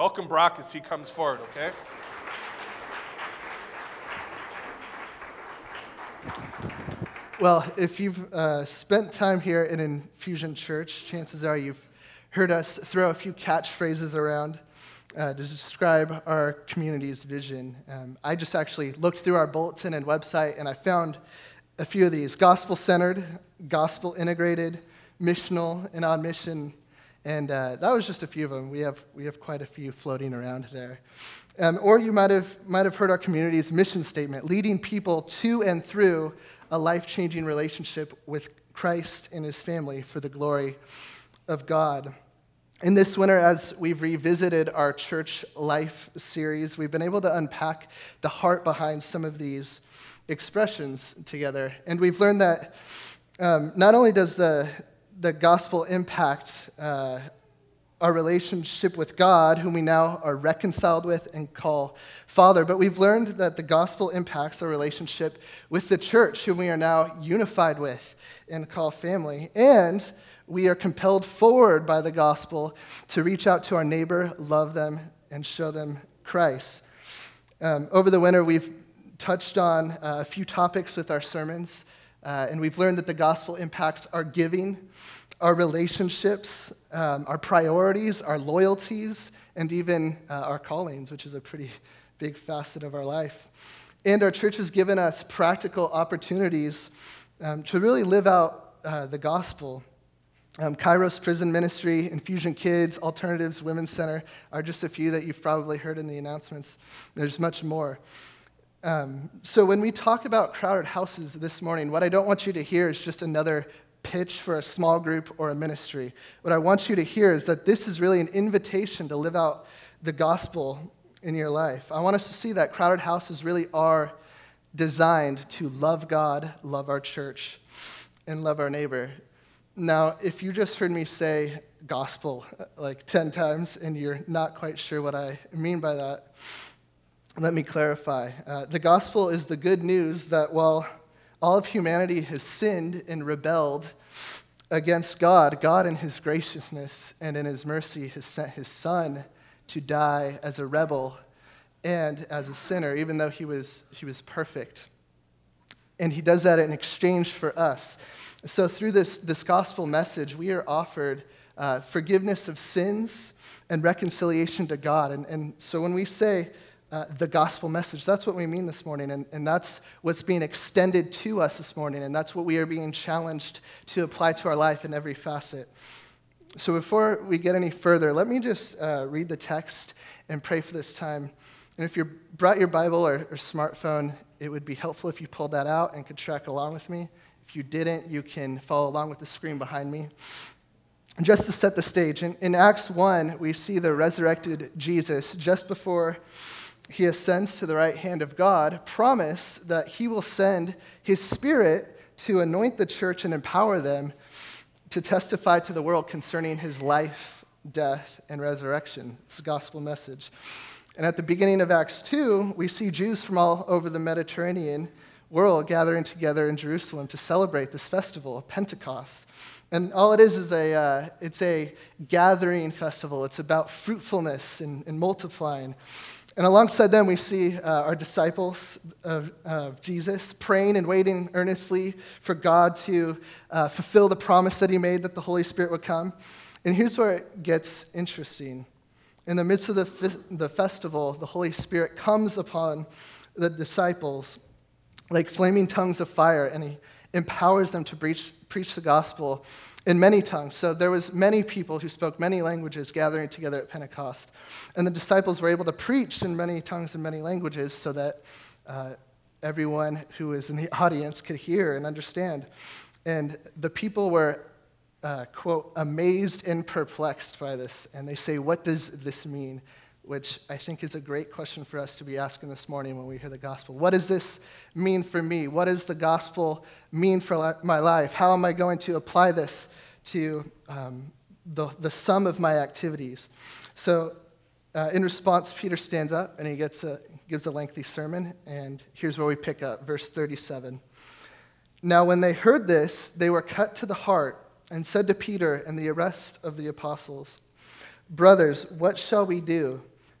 Welcome Brock as he comes forward, okay? Well, if you've uh, spent time here in Infusion Church, chances are you've heard us throw a few catchphrases around uh, to describe our community's vision. Um, I just actually looked through our bulletin and website and I found a few of these gospel centered, gospel integrated, missional, and on mission. And uh, that was just a few of them. We have, we have quite a few floating around there. Um, or you might have, might have heard our community's mission statement leading people to and through a life changing relationship with Christ and his family for the glory of God. In this winter, as we've revisited our church life series, we've been able to unpack the heart behind some of these expressions together. And we've learned that um, not only does the, the gospel impacts uh, our relationship with God, whom we now are reconciled with and call Father. But we've learned that the gospel impacts our relationship with the church, whom we are now unified with and call family. And we are compelled forward by the gospel to reach out to our neighbor, love them, and show them Christ. Um, over the winter, we've touched on uh, a few topics with our sermons, uh, and we've learned that the gospel impacts our giving our relationships, um, our priorities, our loyalties, and even uh, our callings, which is a pretty big facet of our life. And our church has given us practical opportunities um, to really live out uh, the gospel. Um, Kairos Prison Ministry, Infusion Kids, Alternatives Women's Center are just a few that you've probably heard in the announcements. There's much more. Um, so, when we talk about crowded houses this morning, what I don't want you to hear is just another pitch for a small group or a ministry. What I want you to hear is that this is really an invitation to live out the gospel in your life. I want us to see that crowded houses really are designed to love God, love our church, and love our neighbor. Now, if you just heard me say gospel like 10 times and you're not quite sure what I mean by that, let me clarify. Uh, the gospel is the good news that while all of humanity has sinned and rebelled against God. God, in his graciousness and in his mercy, has sent his son to die as a rebel and as a sinner, even though he was, he was perfect. And he does that in exchange for us. So, through this, this gospel message, we are offered uh, forgiveness of sins and reconciliation to God. And, and so, when we say, uh, the gospel message. That's what we mean this morning, and, and that's what's being extended to us this morning, and that's what we are being challenged to apply to our life in every facet. So, before we get any further, let me just uh, read the text and pray for this time. And if you brought your Bible or, or smartphone, it would be helpful if you pulled that out and could track along with me. If you didn't, you can follow along with the screen behind me. Just to set the stage, in, in Acts 1, we see the resurrected Jesus just before he ascends to the right hand of God, promise that he will send his spirit to anoint the church and empower them to testify to the world concerning his life, death, and resurrection. It's the gospel message. And at the beginning of Acts 2, we see Jews from all over the Mediterranean world gathering together in Jerusalem to celebrate this festival, of Pentecost. And all it is is a, uh, it's a gathering festival. It's about fruitfulness and, and multiplying. And alongside them, we see uh, our disciples of, of, Jesus praying and waiting earnestly for God to uh, fulfill the promise that He made that the Holy Spirit would come. And here's where it gets interesting. In the midst of the, the festival, the Holy Spirit comes upon the disciples like flaming tongues of fire, and He empowers them to preach, preach the gospel in many tongues. So there was many people who spoke many languages gathering together at Pentecost. And the disciples were able to preach in many tongues and many languages so that uh, everyone who was in the audience could hear and understand. And the people were, uh, quote, amazed and perplexed by this. And they say, What does this mean? Which I think is a great question for us to be asking this morning when we hear the gospel. What does this mean for me? What does the gospel mean for my life? How am I going to apply this to um, the, the sum of my activities? So, uh, in response, Peter stands up and he gets a, gives a lengthy sermon, and here's where we pick up, verse 37. Now, when they heard this, they were cut to the heart and said to Peter and the rest of the apostles, Brothers, what shall we do?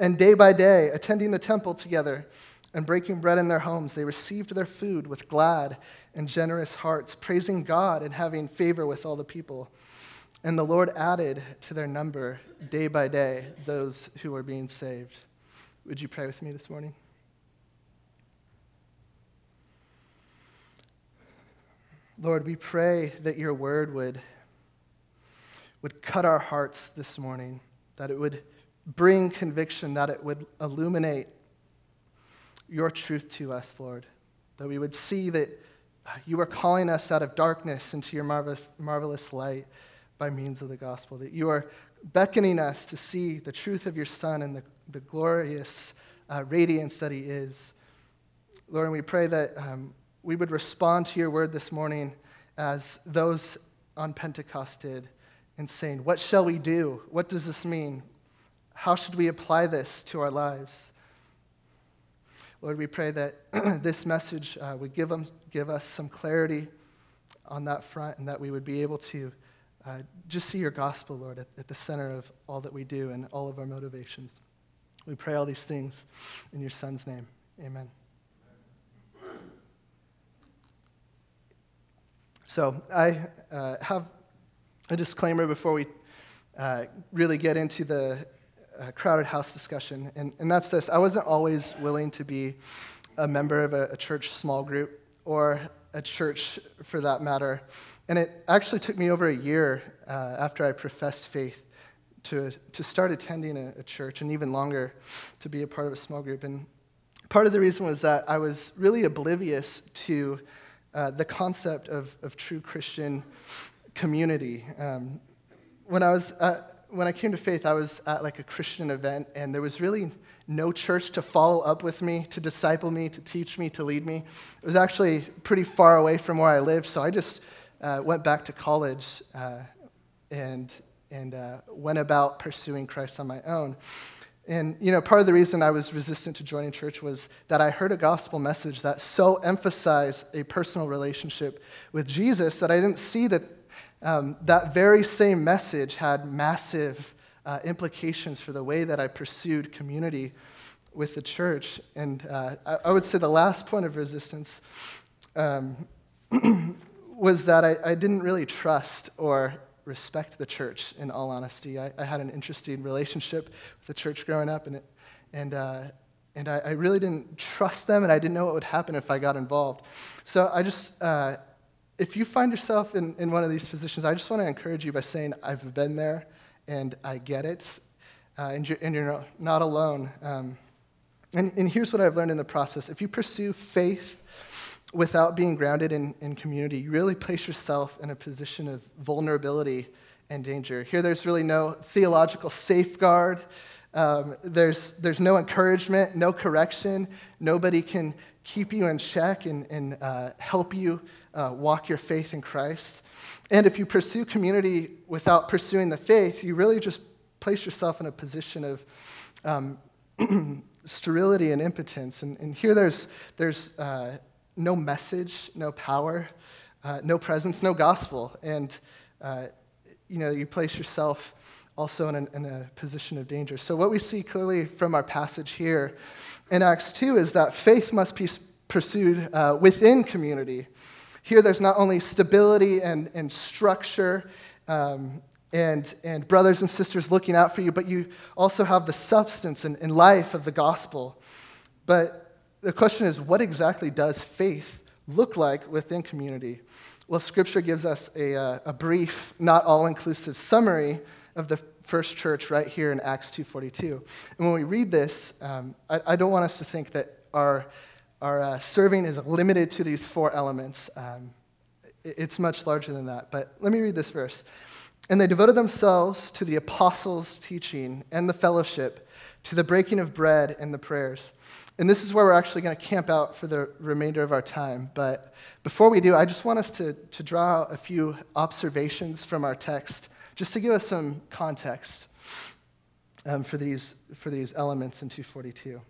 And day by day, attending the temple together and breaking bread in their homes, they received their food with glad and generous hearts, praising God and having favor with all the people. And the Lord added to their number day by day those who were being saved. Would you pray with me this morning? Lord, we pray that your word would, would cut our hearts this morning, that it would bring conviction, that it would illuminate your truth to us, Lord. That we would see that you are calling us out of darkness into your marvelous, marvelous light by means of the gospel. That you are beckoning us to see the truth of your Son and the, the glorious uh, radiance that he is. Lord, and we pray that um, we would respond to your word this morning as those on Pentecost did and saying, What shall we do? What does this mean? How should we apply this to our lives? Lord, we pray that this message uh, would give, them, give us some clarity on that front and that we would be able to uh, just see your gospel, Lord, at, at the center of all that we do and all of our motivations. We pray all these things in your Son's name. Amen. So, I uh, have a disclaimer before we uh, really get into the crowded house discussion, and, and that's this I wasn't always willing to be a member of a, a church small group or a church for that matter. And it actually took me over a year uh, after I professed faith to, to start attending a, a, church, and even longer to be a part of a small group. And part of the reason was that I was really oblivious to uh, the concept of, of true Christian community. Um, when I was at, when I came to faith, I was at like a Christian event, and there was really no church to follow up with me, to disciple me, to teach me, to lead me. It was actually pretty far away from where I lived, so I just uh, went back to college uh, and, and uh, went about pursuing Christ on my own. And, you know, part of the reason I was resistant to joining church was that I heard a gospel message that so emphasized a personal relationship with Jesus that I didn't see that um, that very same message had massive uh, implications for the way that I pursued community with the church. And uh, I, I, would say the last point of resistance um, was that I, I, didn't really trust or respect the church, in all honesty. I, I, had an interesting relationship with the church growing up, and, it, and, uh, and I, really didn't trust them, and I didn't know what would happen if I got involved. So I just uh, if you find yourself in, in one of these positions, I just want to encourage you by saying, I've been there and I get it, uh, and, you're, and, you're, not alone. Um, and, and, here's what I've learned in the process if you pursue faith without being grounded in, in community, you really place yourself in a position of vulnerability and danger. Here, there's really no theological safeguard. Um, there's, there's no encouragement, no correction. Nobody can keep you in check and, and uh, help you uh, walk your faith in Christ. And if you pursue community without pursuing the faith, you really just place yourself in a position of um, sterility and impotence. And, and, here there's, there's uh, no message, no power, uh, no presence, no gospel. And uh, you know, you place yourself also in, in a position of danger. So, what we see clearly from our passage here in Acts 2 is that faith must be pursued uh, within community. Here, there's not only stability and, and structure um, and, and brothers and sisters looking out for you, but you also have the substance and, and life of the gospel. But the question is what exactly does faith look like within community? Well, Scripture gives us a, uh, a brief, not all inclusive summary of the first church right here in Acts 2.42. And when we read this, um, I, I, don't want us to think that our, our uh, serving is limited to these four elements. Um, it's much larger than that. But let me read this verse. And they devoted themselves to the apostles' teaching and the fellowship, to the breaking of bread and the prayers. And this is where we're actually going to camp out for the remainder of our time. But before we do, I just want us to, to draw a few observations from our text, just to give us some context um, for, these, for these elements in 242.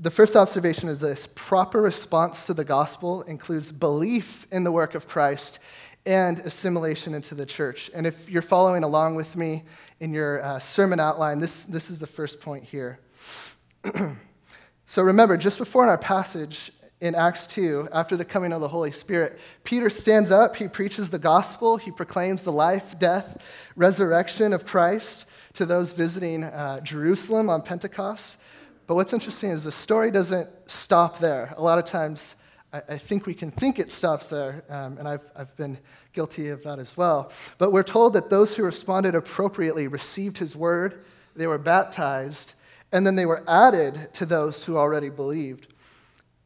The first observation is this proper response to the gospel includes belief in the work of Christ and assimilation into the church. And if you're following along with me in your uh, sermon outline, this, this is the first point here. So remember, just before in our passage in Acts 2, after the coming of the Holy Spirit, Peter stands up, he preaches the gospel, he proclaims the life, death, resurrection of Christ to those visiting uh, Jerusalem on Pentecost. But what's interesting is the story doesn't stop there. A lot of times, I, I think we can think it stops there, um, and I've, I've been guilty of that as well. But we're told that those who responded appropriately received his word, they were baptized, and then they were added to those who already believed.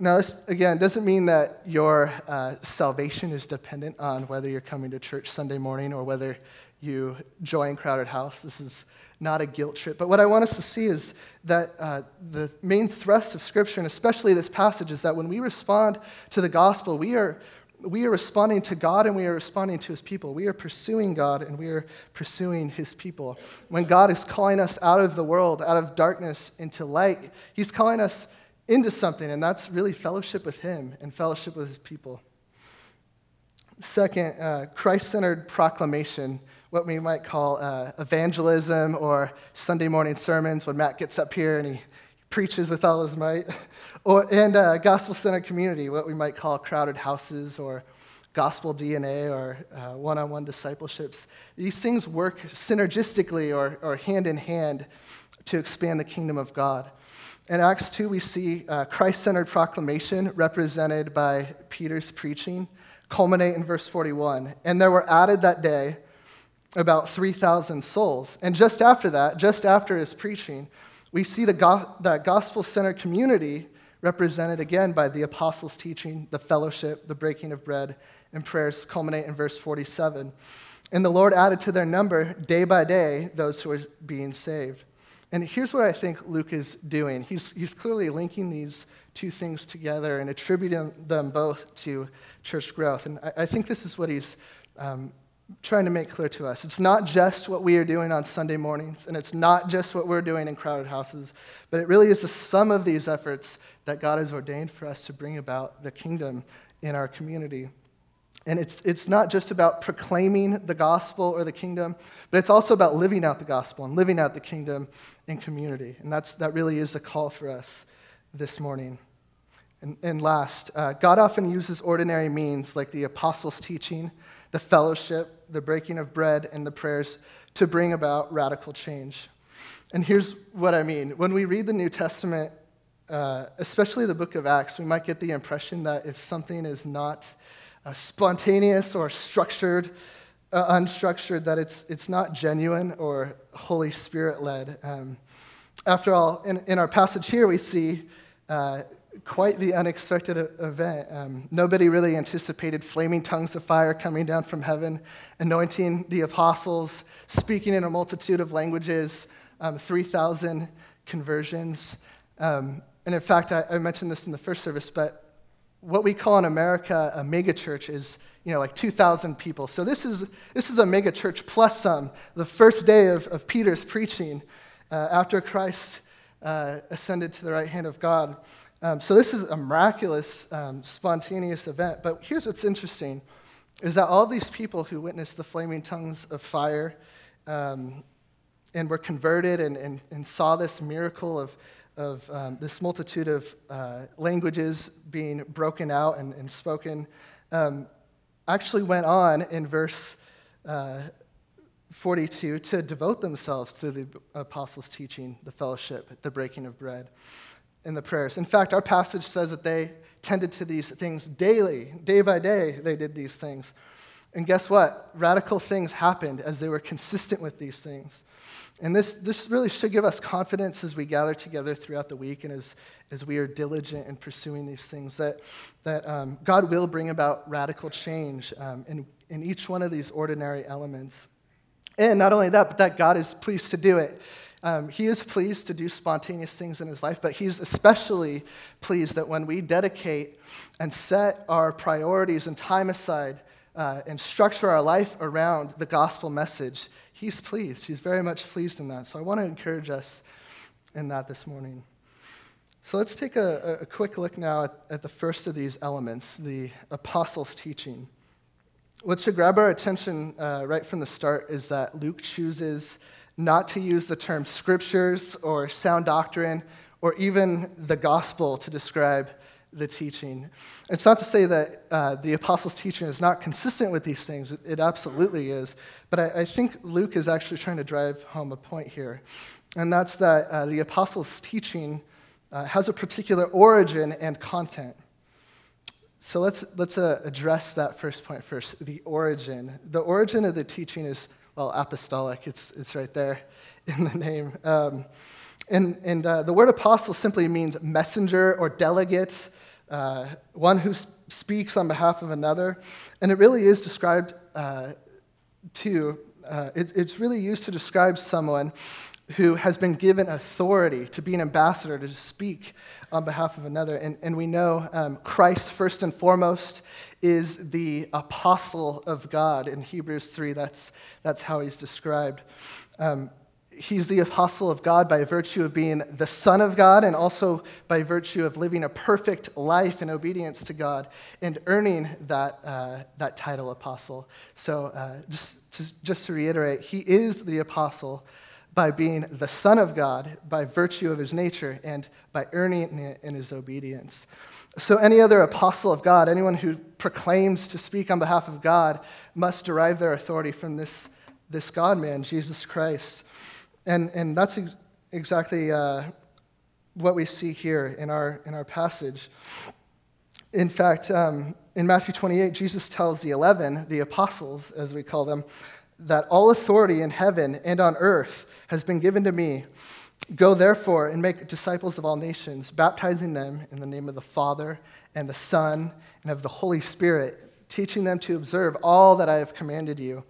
Now, this, again, doesn't mean that your uh, salvation is dependent on whether you're coming to church Sunday morning or whether you join Crowded House. This is not a guilt trip. But what I want us to see is that uh, the main thrust of Scripture, and especially this passage, is that when we respond to the gospel, we are we are responding to God and we are responding to his people. We are pursuing God and we are pursuing his people. When God is calling us out of the world, out of darkness into light, he's calling us into something, and that's really fellowship with him and fellowship with his people. Second, uh, Christ centered proclamation, what we might call uh, evangelism or Sunday morning sermons when Matt gets up here and he preaches with all his might. Or, and uh, gospel centered community, what we might call crowded houses or gospel DNA or one on one discipleships. These things work synergistically or, or hand in hand to expand the kingdom of God. In Acts 2, we see uh, Christ centered proclamation represented by Peter's preaching culminate in verse 41. And there were added that day about 3,000 souls. And just after that, just after his preaching, we see the go- that gospel centered community represented again by the apostles' teaching, the fellowship, the breaking of bread, and prayers culminate in verse 47. And the Lord added to their number day by day those who were being saved. And here's what I think Luke is doing he's, he's clearly linking these two things together and attributing them both to church growth. And I, I think this is what he's um, trying to make clear to us. It's not just what we are doing on Sunday mornings, and it's not just what we're doing in crowded houses, but it really is the sum of these efforts that God has ordained for us to bring about the kingdom in our community. And it's, it's not just about proclaiming the gospel or the kingdom, but it's also about living out the gospel and living out the kingdom in community. And that's, that really is the call for us this morning. And, and last, uh, God often uses ordinary means like the apostles' teaching, the fellowship, the breaking of bread, and the prayers to bring about radical change. And here's what I mean. When we read the New Testament, uh, especially the book of Acts, we might get the impression that if something is not uh, spontaneous or structured, uh, unstructured, that it's, it's not genuine or Holy Spirit led. Um, after all, in, in our passage here, we see uh, quite the unexpected event. Um, nobody really anticipated flaming tongues of fire coming down from heaven, anointing the apostles, speaking in a multitude of languages, um, 3,000 conversions. Um, and in fact, I, I, mentioned this in the first service, but what we call in America a megachurch is you know, like 2,000 people. So this is, this is a megachurch plus some. The first day of, of Peter's preaching uh, after Christ uh, ascended to the right hand of God. Um, so this is a miraculous, um, spontaneous event. But here's what's interesting is that all these people who witnessed the flaming tongues of fire um, and were converted and, and, and saw this miracle of of um, this multitude of uh, languages being broken out and, and spoken um, actually went on in verse uh, 42 to devote themselves to the apostles' teaching, the fellowship, the breaking of bread. In the prayers. In fact, our passage says that they tended to these things daily, day by day, they did these things. And guess what? Radical things happened as they were consistent with these things. And this, this really should give us confidence as we gather together throughout the week and as, as we are diligent in pursuing these things that, that um, God will bring about radical change um, in, in each one of these ordinary elements. And not only that, but that God is pleased to do it. Um, he is pleased to do spontaneous things in his life, but he's especially pleased that when we dedicate and set our priorities and time aside uh, and structure our life around the gospel message, he's pleased. He's very much pleased in that. So I want to encourage us in that this morning. So let's take a, a quick look now at, at the first of these elements the apostles' teaching. What should grab our attention uh, right from the start is that Luke chooses not to use the term scriptures or sound doctrine or even the gospel to describe the teaching. It's not to say that uh, the apostles' teaching is not consistent with these things, it, it absolutely is. But I, I, think Luke is actually trying to drive home a point here, and that's that uh, the apostles' teaching uh, has a particular origin and content. So let's, let's uh, address that first point first the origin. The origin of the teaching is well, apostolic. It's, it's right there in the name. Um, and and uh, the word apostle simply means messenger or delegate, uh, one who speaks on behalf of another. And it really is described uh, to, uh, it, it's really used to describe someone who has been given authority to be an ambassador, to speak on behalf of another. And, and we know um, Christ, first and foremost, is the apostle of God. In Hebrews 3, that's, that's how he's described. Um, he's the apostle of God by virtue of being the Son of God and also by virtue of living a perfect life in obedience to God and earning that, uh, that title apostle. So, uh, just, to, just to reiterate, he is the apostle by being the Son of God by virtue of his nature and by earning it in his obedience. So, any other apostle of God, anyone who proclaims to speak on behalf of God, must derive their authority from this, this God man, Jesus Christ. And, and that's ex- exactly uh, what we see here in our, in our passage. In fact, um, in Matthew 28, Jesus tells the 11, the apostles, as we call them, that all authority in heaven and on earth has been given to me. Go therefore and make disciples of all nations, baptizing them in the name of the Father and the Son and of the Holy Spirit, teaching them to observe all that I have commanded you.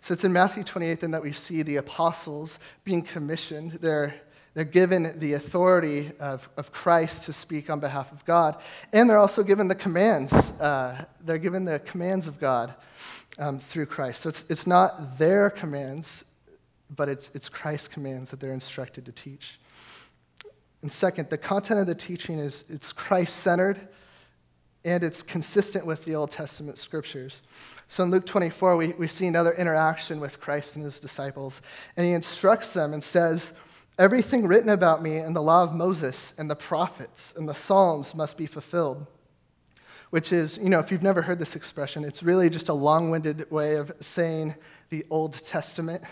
So it's in Matthew 28 then that we see the apostles being commissioned. They're, they're given the authority of, of Christ to speak on behalf of God, and they're also given the commands. Uh, they're given the commands of God um, through Christ. So it's, it's not their commands, but it's, it's Christ's commands that they're instructed to teach. And second, the content of the teaching is it's Christ-centered and it's consistent with the Old Testament scriptures. So in Luke 24, we, we see another interaction with Christ and his disciples, and he instructs them and says, Everything written about me in the law of Moses and the prophets and the Psalms must be fulfilled which is, you know, if you've never heard this expression, it's really just a long winded way of saying the Old Testament.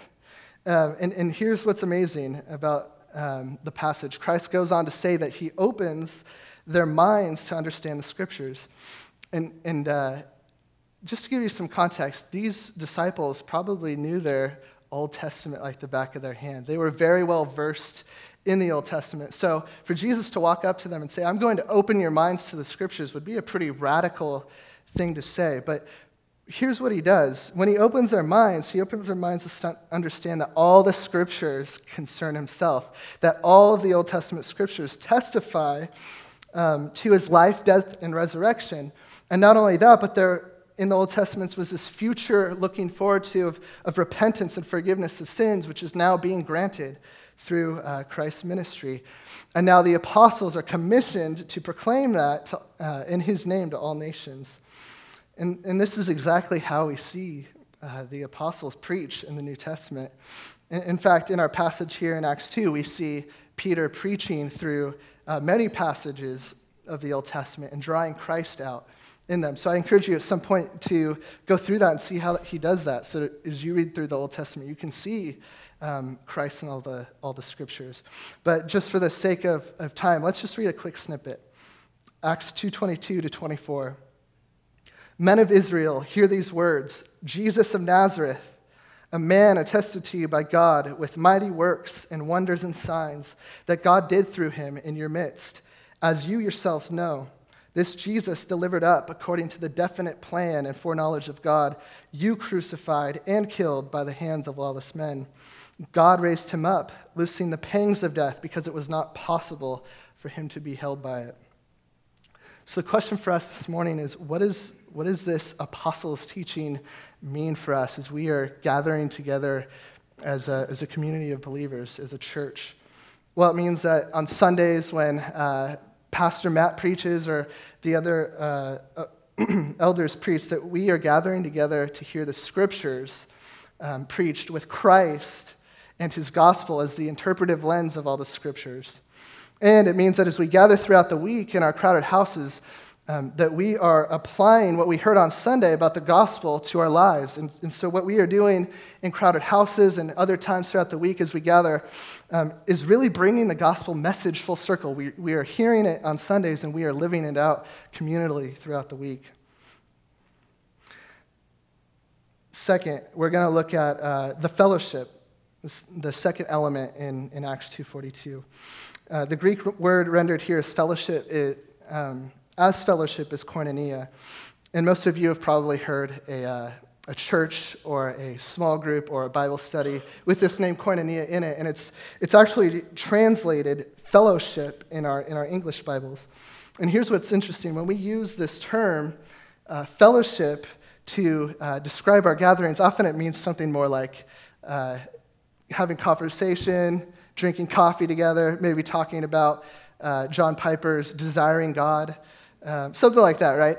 Um, and, and here's what's amazing about um, the passage Christ goes on to say that he opens their minds to understand the scriptures. And, and uh, just to give you some context, these disciples probably knew their Old Testament like the back of their hand. They were very well versed in the Old Testament. So for Jesus to walk up to them and say, I'm going to open your minds to the scriptures would be a pretty radical thing to say. But here's what he does when he opens their minds, he opens their minds to understand that all the scriptures concern himself, that all of the Old Testament scriptures testify um, to his life, death, and resurrection. And not only that, but there in the Old Testament was this future looking forward to of, of repentance and forgiveness of sins, which is now being granted through uh, Christ's ministry. And now the apostles are commissioned to proclaim that to, uh, in his name to all nations. And, and this is exactly how we see uh, the apostles preach in the New Testament. In, in, fact, in our passage here in Acts 2, we see Peter preaching through uh, many passages of the Old Testament and drawing Christ out in them. So I encourage you at some point to go through that and see how he does that. So as you read through the Old Testament, you can see um, Christ in all the, all the scriptures. But just for the sake of, of time, let's just read a quick snippet. Acts 2.22 to 24. Men of Israel, hear these words. Jesus of Nazareth, a man attested to you by God with mighty works and wonders and signs that God did through him in your midst, as you yourselves know. This Jesus delivered up according to the definite plan and foreknowledge of God, you crucified and killed by the hands of lawless men. God raised him up, loosing the pangs of death because it was not possible for him to be held by it. So, the question for us this morning is what, does this apostles' teaching mean for us as we are gathering together as a, as a community of believers, as a church? Well, it means that on Sundays when uh, Pastor Matt preaches or the other uh, uh, elders preach, that we are gathering together to hear the scriptures um, preached with Christ and his gospel as the interpretive lens of all the scriptures. And it means that as we gather throughout the week in our crowded houses, um, that we are applying what we heard on Sunday about the gospel to our lives. And, and, so, what we are doing in crowded houses and other times throughout the week as we gather um, is really bringing the gospel message full circle. We, we are hearing it on Sundays and we are living it out communally throughout the week. Second, we're going to look at uh, the fellowship, the second element in, in Acts 2.42. Uh, the Greek word rendered here is fellowship, it, um, as fellowship is koinonia. And most of you have probably heard a, uh, a church or a small group or a Bible study with this name koinonia in it. And it's, it's actually translated fellowship in our, in our English Bibles. And here's what's interesting when we use this term, uh, fellowship, to uh, describe our gatherings, often it means something more like uh, having conversation, drinking coffee together, maybe talking about uh, John Piper's Desiring God, um, something like that, right?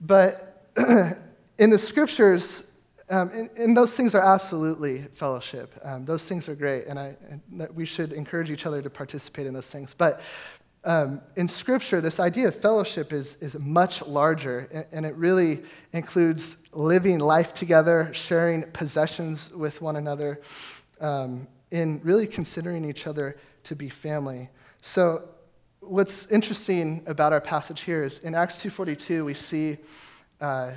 But in the scriptures, um, and, and, those things are absolutely fellowship. Um, those things are great, and, I, and we should encourage each other to participate in those things. But um, in Scripture, this idea of fellowship is, is much larger, and, and, it really includes living life together, sharing possessions with one another, um, in really considering each other to be family. So, what's interesting about our passage here is in Acts 2.42, we see, uh,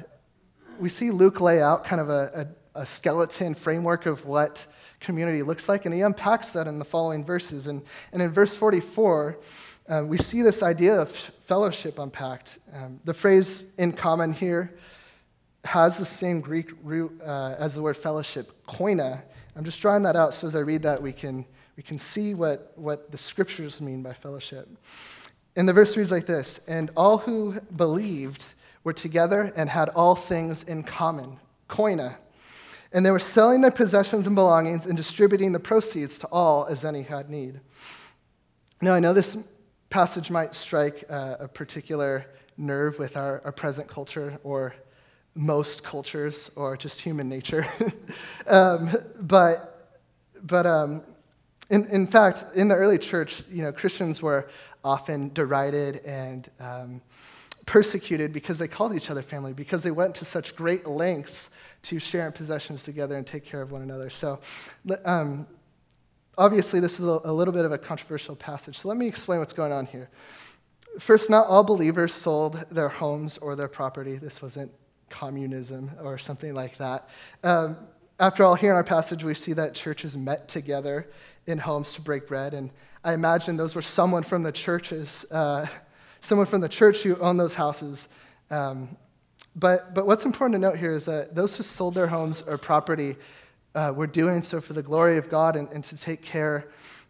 we see Luke lay out kind of a, a, a, skeleton framework of what community looks like, and he unpacks that in the following verses. And, and in verse 44, uh, we see this idea of fellowship unpacked. Um, the phrase in common here has the same Greek root uh, as the word fellowship, koina, I'm just drawing that out so as I read that, we can, we can see what, what the scriptures mean by fellowship. And the verse reads like this And all who believed were together and had all things in common, koina. And they were selling their possessions and belongings and distributing the proceeds to all as any had need. Now, I know this passage might strike uh, a particular nerve with our, our present culture or most cultures or just human nature. um, but but um, in, in fact, in the early church, you know, Christians were often derided and um, persecuted because they called each other family, because they went to such great lengths to share in possessions together and take care of one another. So, um, obviously, this is a, little bit of a controversial passage. So, let me explain what's going on here. First, not all believers sold their homes or their property. This wasn't communism or something like that. Um, after all, here in our passage, we see that churches met together in homes to break bread. And I imagine those were someone from the churches, uh, someone from the church who owned those houses. Um, but, but what's important to note here is that those who sold their homes or property uh, were doing so for the glory of God and, and to take care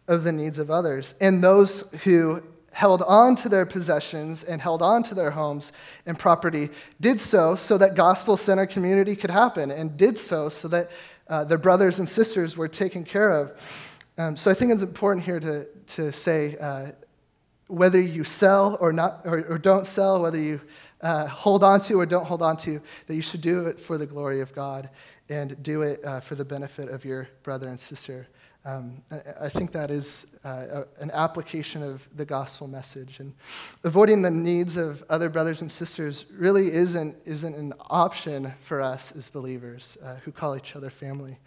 of the needs of others. And those who held on to their possessions and held on to their homes and property, did so so that gospel centered community could happen, and did so so that uh, their brothers and sisters were taken care of. Um, so I think it's important here to, to say uh, whether you sell or, not, or, or don't sell, whether you uh, hold on to or don't hold on to, that you should do it for the glory of God and do it uh, for the benefit of your brother and sister Um, I, think that is uh, an application of the gospel message. And avoiding the needs of other brothers and sisters really isn't, isn't an option for us as believers uh, who call each other family.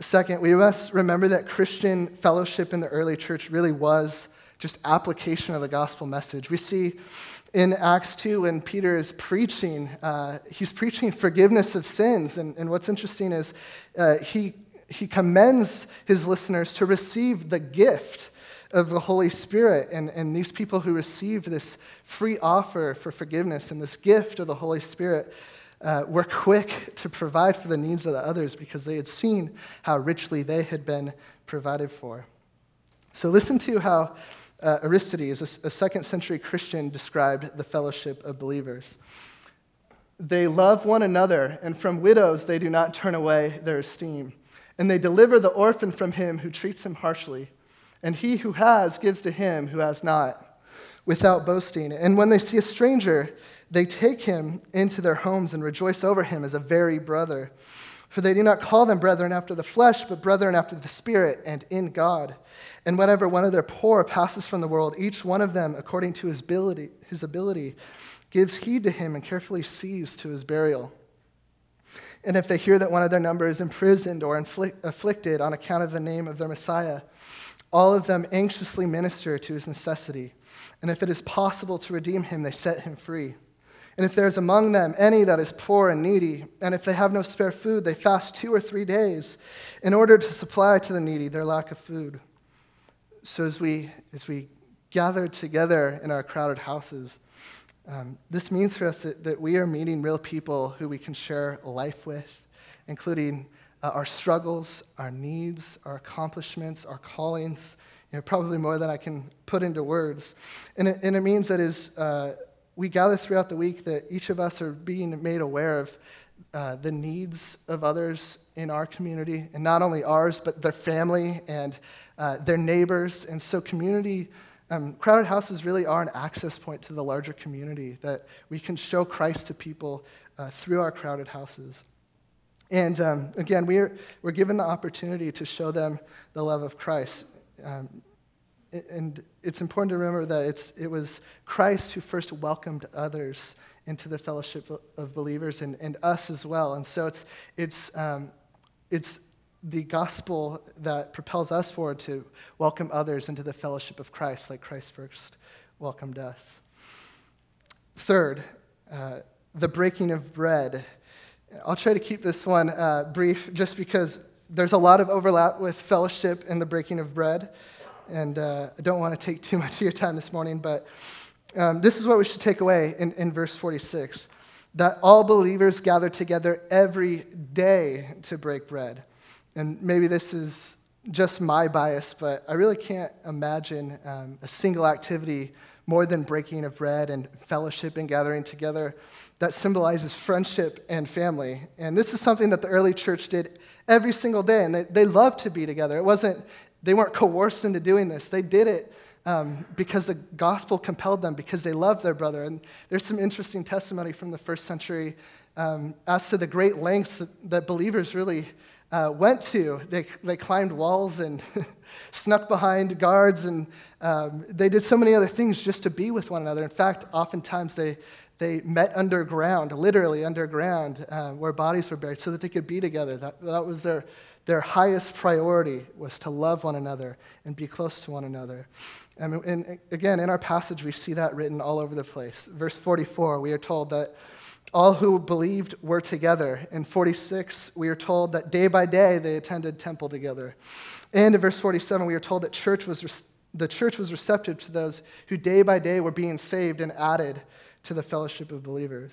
Second, we must remember that Christian fellowship in the early church really was just application of the gospel message. We see in Acts 2 when Peter is preaching, uh, he's preaching forgiveness of sins. And, and what's interesting is uh, he he commends his listeners to receive the gift of the Holy Spirit. And, and these people who received this free offer for forgiveness and this gift of the Holy Spirit uh, were quick to provide for the needs of the others because they had seen how richly they had been provided for. So, listen to how uh, Aristides, a, a second century Christian, described the fellowship of believers. They love one another, and from widows they do not turn away their esteem. And they deliver the orphan from him who treats him harshly. And he who has gives to him who has not, without boasting. And when they see a stranger, they take him into their homes and rejoice over him as a very brother. For they do not call them brethren after the flesh, but brethren after the Spirit and in God. And whenever one of their poor passes from the world, each one of them, according to his ability, his ability gives heed to him and carefully sees to his burial. And if they hear that one of their number is imprisoned or inflict, afflicted on account of the name of their Messiah, all of them anxiously minister to his necessity. And if it is possible to redeem him, they set him free. And if there is among them any that is poor and needy, and if they have no spare food, they fast two or three days in order to supply to the needy their lack of food. So as we, as we gather together in our crowded houses, um, this means for us that, that, we are meeting real people who we can share life with, including uh, our struggles, our needs, our accomplishments, our callings, you know, probably more than I can put into words. And it, and it means that as uh, we gather throughout the week, that each of us are being made aware of uh, the needs of others in our community, and not only ours, but their family and uh, their neighbors. And so, community um, crowded houses really are an access point to the larger community that we can show Christ to people uh, through our crowded houses. And um, again, we're, we're given the opportunity to show them the love of Christ. Um, and it's important to remember that it's, it was Christ who first welcomed others into the fellowship of believers and, and us as well. And so it's, it's, um, it's the gospel that propels us forward to welcome others into the fellowship of Christ, like Christ first welcomed us. Third, uh, the breaking of bread. I'll try to keep this one uh, brief just because there's a lot of overlap with fellowship and the breaking of bread. And uh, I don't want to take too much of your time this morning, but um, this is what we should take away in, in verse 46 that all believers gather together every day to break bread. And maybe this is just my bias, but I really can't imagine um, a single activity more than breaking of bread and fellowship and gathering together that symbolizes friendship and family. And this is something that the early church did every single day, and they, they loved to be together. It wasn't, they weren't coerced into doing this. They did it um, because the gospel compelled them, because they loved their brother. And there's some interesting testimony from the first century um, as to the great lengths that, that believers really uh, went to. They, they climbed walls and snuck behind guards, and um, they did so many other things just to be with one another. In fact, oftentimes they, they met underground, literally underground, uh, where bodies were buried, so that they could be together. That, that was their, their highest priority, was to love one another and be close to one another. And, and again, in our passage, we see that written all over the place. Verse 44, we are told that all who believed were together. In 46, we are told that day by day they attended temple together. And in verse 47, we are told that church was, the church was receptive to those who day by day were being saved and added to the fellowship of believers.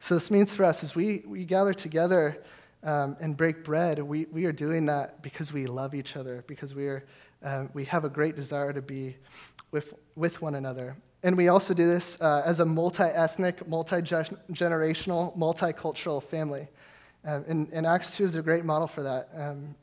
So, this means for us as we, we gather together um, and break bread, we, we are doing that because we love each other, because we, are, uh, we have a great desire to be with, with one another. And we also do this uh, as a multi ethnic, multi generational, multicultural family. Um, and, and, Acts 2 is a great model for that. Um,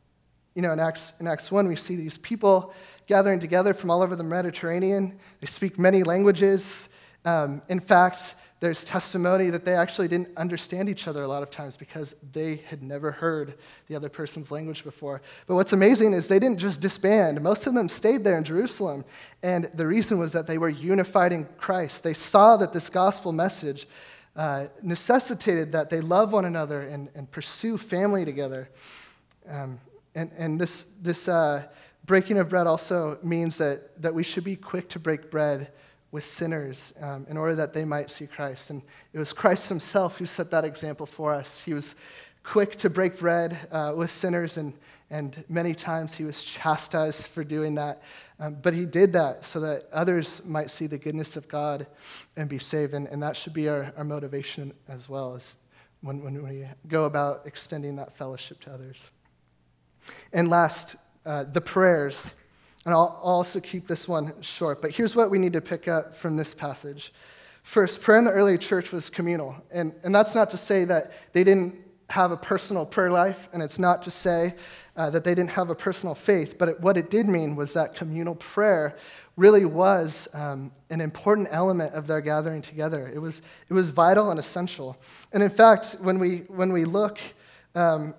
you know, in Acts, in Acts 1, we see these people gathering together from all over the Mediterranean. They speak many languages. Um, in fact, there's testimony that they actually didn't understand each other a lot of times because they had never heard the other person's language before. But what's amazing is they didn't just disband. Most of them stayed there in Jerusalem. And the reason was that they were unified in Christ. They saw that this gospel message uh, necessitated that they love one another and, and pursue family together. Um, and, and this, this uh, breaking of bread also means that, that we should be quick to break bread with sinners um, in order that they might see Christ. And it was Christ himself who set that example for us. He was quick to break bread uh, with sinners, and, and many times he was chastised for doing that. Um, but he did that so that others might see the goodness of God and be saved. And, and that should be our, our motivation as well as when, when we go about extending that fellowship to others. And last, uh, the prayers. And I'll also keep this one short, but here's what we need to pick up from this passage. First, prayer in the early church was communal. And, and that's not to say that they didn't have a personal prayer life, and it's not to say uh, that they didn't have a personal faith, but it, what it did mean was that communal prayer really was um, an important element of their gathering together. It was, it was vital and essential. And in fact, when we, when we look um,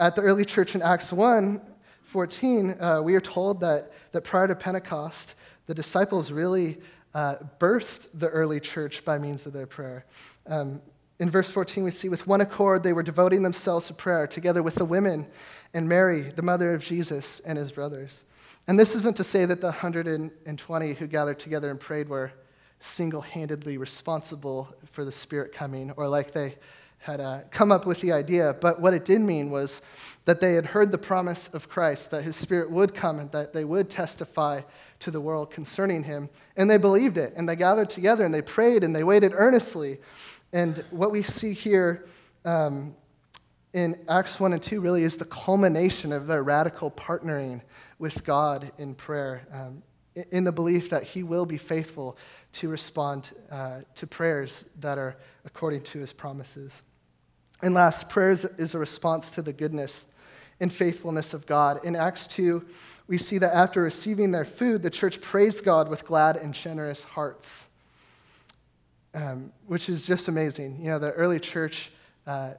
at the early church in Acts 1 14, uh, we are told that that prior to Pentecost, the disciples really uh, birthed the early church by means of their prayer. Um, in verse 14, we see with one accord they were devoting themselves to prayer together with the women and Mary, the mother of Jesus, and his brothers. And this isn't to say that the 120 who gathered together and prayed were single handedly responsible for the Spirit coming, or like they had uh, come up with the idea, but what it did mean was that they had heard the promise of Christ, that his Spirit would come and that they would testify to the world concerning him. And they believed it, and they gathered together and they prayed and they waited earnestly. And what we see here um, in Acts 1 and 2 really is the culmination of their radical partnering with God in prayer, um, in the belief that he will be faithful to respond uh, to prayers that are according to his promises. And last, prayers is a response to the goodness and faithfulness of God. In Acts 2, we see that after receiving their food, the church praised God with glad and generous hearts, um, which is just amazing. You know, the early church uh,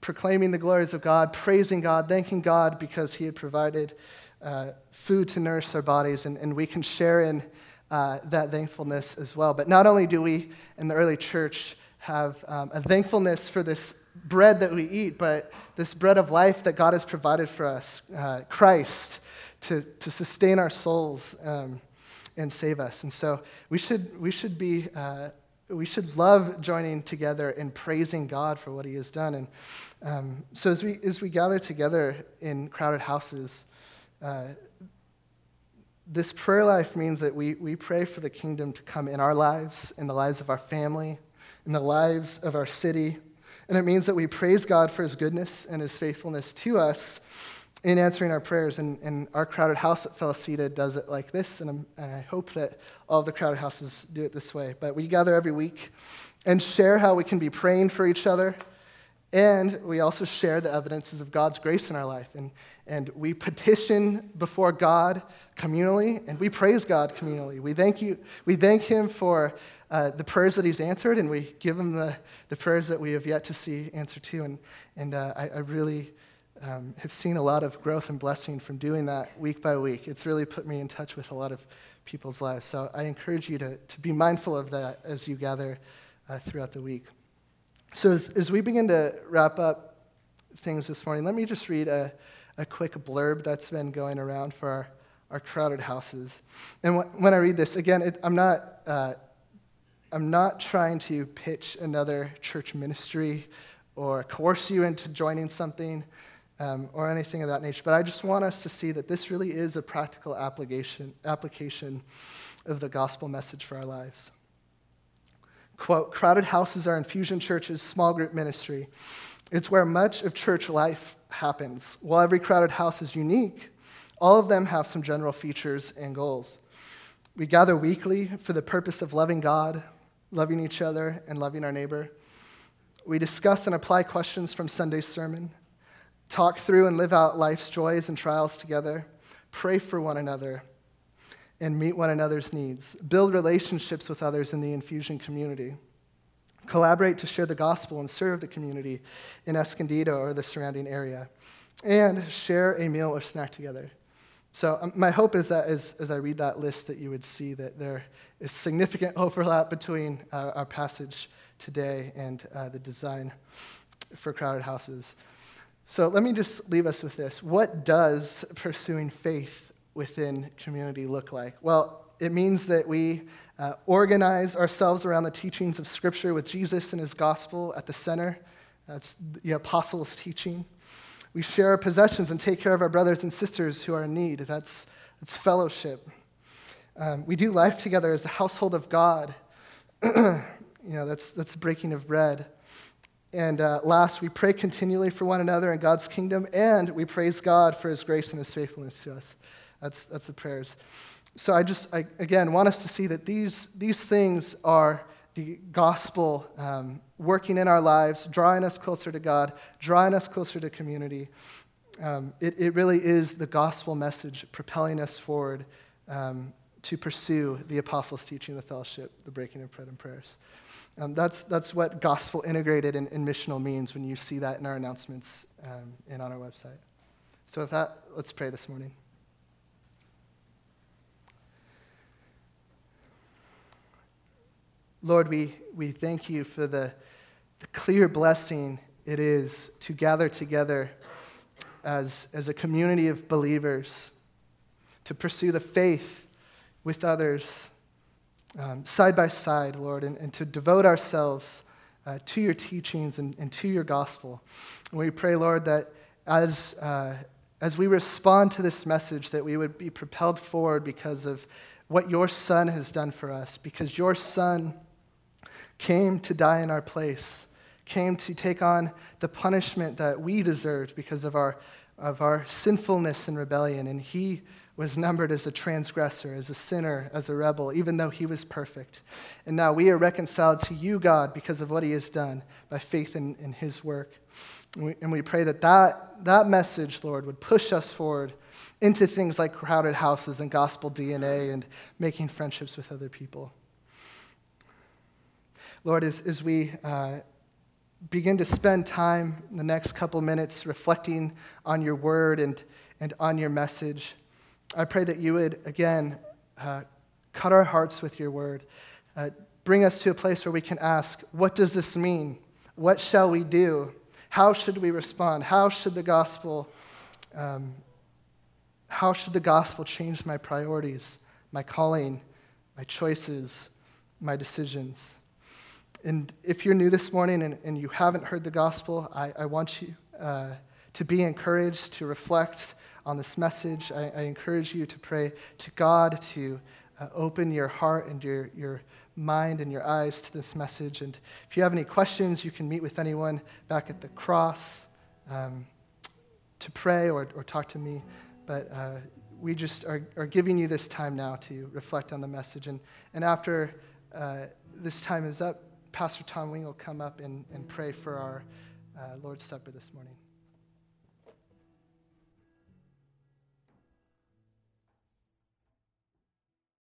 proclaiming the glories of God, praising God, thanking God because He had provided uh, food to nourish our bodies, and, and we can share in uh, that thankfulness as well. But not only do we in the early church have um, a thankfulness for this bread that we eat, but this bread of life that God has provided for us, uh, Christ, to, to sustain our souls um, and save us. And so we should, we should be. Uh, we should love joining together and praising God for what He has done. And um, so, as we, as we gather together in crowded houses, uh, this prayer life means that we, we pray for the kingdom to come in our lives, in the lives of our family, in the lives of our city. And it means that we praise God for his goodness and his faithfulness to us in answering our prayers. And, and our crowded house at Felicita does it like this, and, and I hope that all the crowded houses do it this way. But we gather every week and share how we can be praying for each other. And we also share the evidences of God's grace in our life. And, and we petition before God communally, and we praise God communally. We thank, you, we thank Him for uh, the prayers that he's answered, and we give him the, the prayers that we have yet to see answered to. And, and uh, I, I, really um, have seen a lot of growth and blessing from doing that week by week. It's really put me in touch with a lot of people's lives. So I encourage you to, to be mindful of that as you gather uh, throughout the week. So as, as we begin to wrap up things this morning, let me just read a, a quick blurb that's been going around for our, our crowded houses. And when I read this, again, it, I'm not uh, I'm not trying to pitch another church ministry or coerce you into joining something um, or anything of that nature, but I just want us to see that this really is a practical application, application of the gospel message for our lives. Quote Crowded houses are infusion churches, small group ministry. It's where much of church life happens. While every crowded house is unique, all of them have some general features and goals. We gather weekly for the purpose of loving God, loving each other, and loving our neighbor. We discuss and apply questions from Sunday's sermon, talk through and live out life's joys and trials together, pray for one another, and meet one another's needs, build relationships with others in the infusion community. Collaborate to share the gospel and serve the community in Escondido or the surrounding area, and share a meal or snack together. So, um, my hope is that as, as I read that list, that you would see that there is significant overlap between uh, our passage today and uh, the design for crowded houses. So, let me just leave us with this. What does pursuing faith within community look like? Well, it means that we uh, organize ourselves around the teachings of Scripture with Jesus and his gospel at the center. That's the apostles' teaching. We share our possessions and take care of our brothers and sisters who are in need. That's, that's fellowship. Um, we do life together as the household of God. you know, that's, that's breaking of bread. And uh, last, we pray continually for one another in God's kingdom, and we praise God for his grace and his faithfulness to us. That's, that's the prayers. So I just, I, again, want us to see that these, these things are the gospel um, working in our lives, drawing us closer to God, drawing us closer to community. Um, it, it really is the gospel message propelling us forward um, to pursue the apostles' teaching, the fellowship, the breaking of bread and prayers. Um, that's, that's what gospel integrated and, and, missional means when you see that in our announcements um, and on our website. So, with that, let's pray this morning. Lord, we, we thank you for the, the clear blessing it is to gather together as, as a community of believers, to pursue the faith with others um, side by side, Lord, and, and to devote ourselves uh, to your teachings and, and, to your gospel. And we pray, Lord, that as, uh, as we respond to this message, that we would be propelled forward because of what your Son has done for us, because your Son came to die in our place, came to take on the punishment that we deserved because of our, of our sinfulness and rebellion. And he was numbered as a transgressor, as a sinner, as a rebel, even though he was perfect. And now we are reconciled to you, God, because of what he has done by faith in, in his work. And we, and we pray that, that that message, Lord, would push us forward into things like crowded houses and gospel DNA and making friendships with other people. Lord, as, as we uh, begin to spend time in the next couple minutes reflecting on your word and, and on your message, I pray that you would, again, uh, cut our hearts with your word. Uh, bring us to a place where we can ask, what does this mean? What shall we do? How should we respond? How should the gospel, um, how should the gospel change my priorities, my calling, my choices, my decisions? And if you're new this morning and, and you haven't heard the gospel, I, I want you uh, to be encouraged to reflect on this message. I, I encourage you to pray to God to uh, open your heart and your, your mind and your eyes to this message. And if you have any questions, you can meet with anyone back at the cross um, to pray or, or talk to me. But uh, we just are, are giving you this time now to reflect on the message. And, and after uh, this time is up, Pastor Tom Wing will come up and, and pray for our uh, Lord's Supper this morning.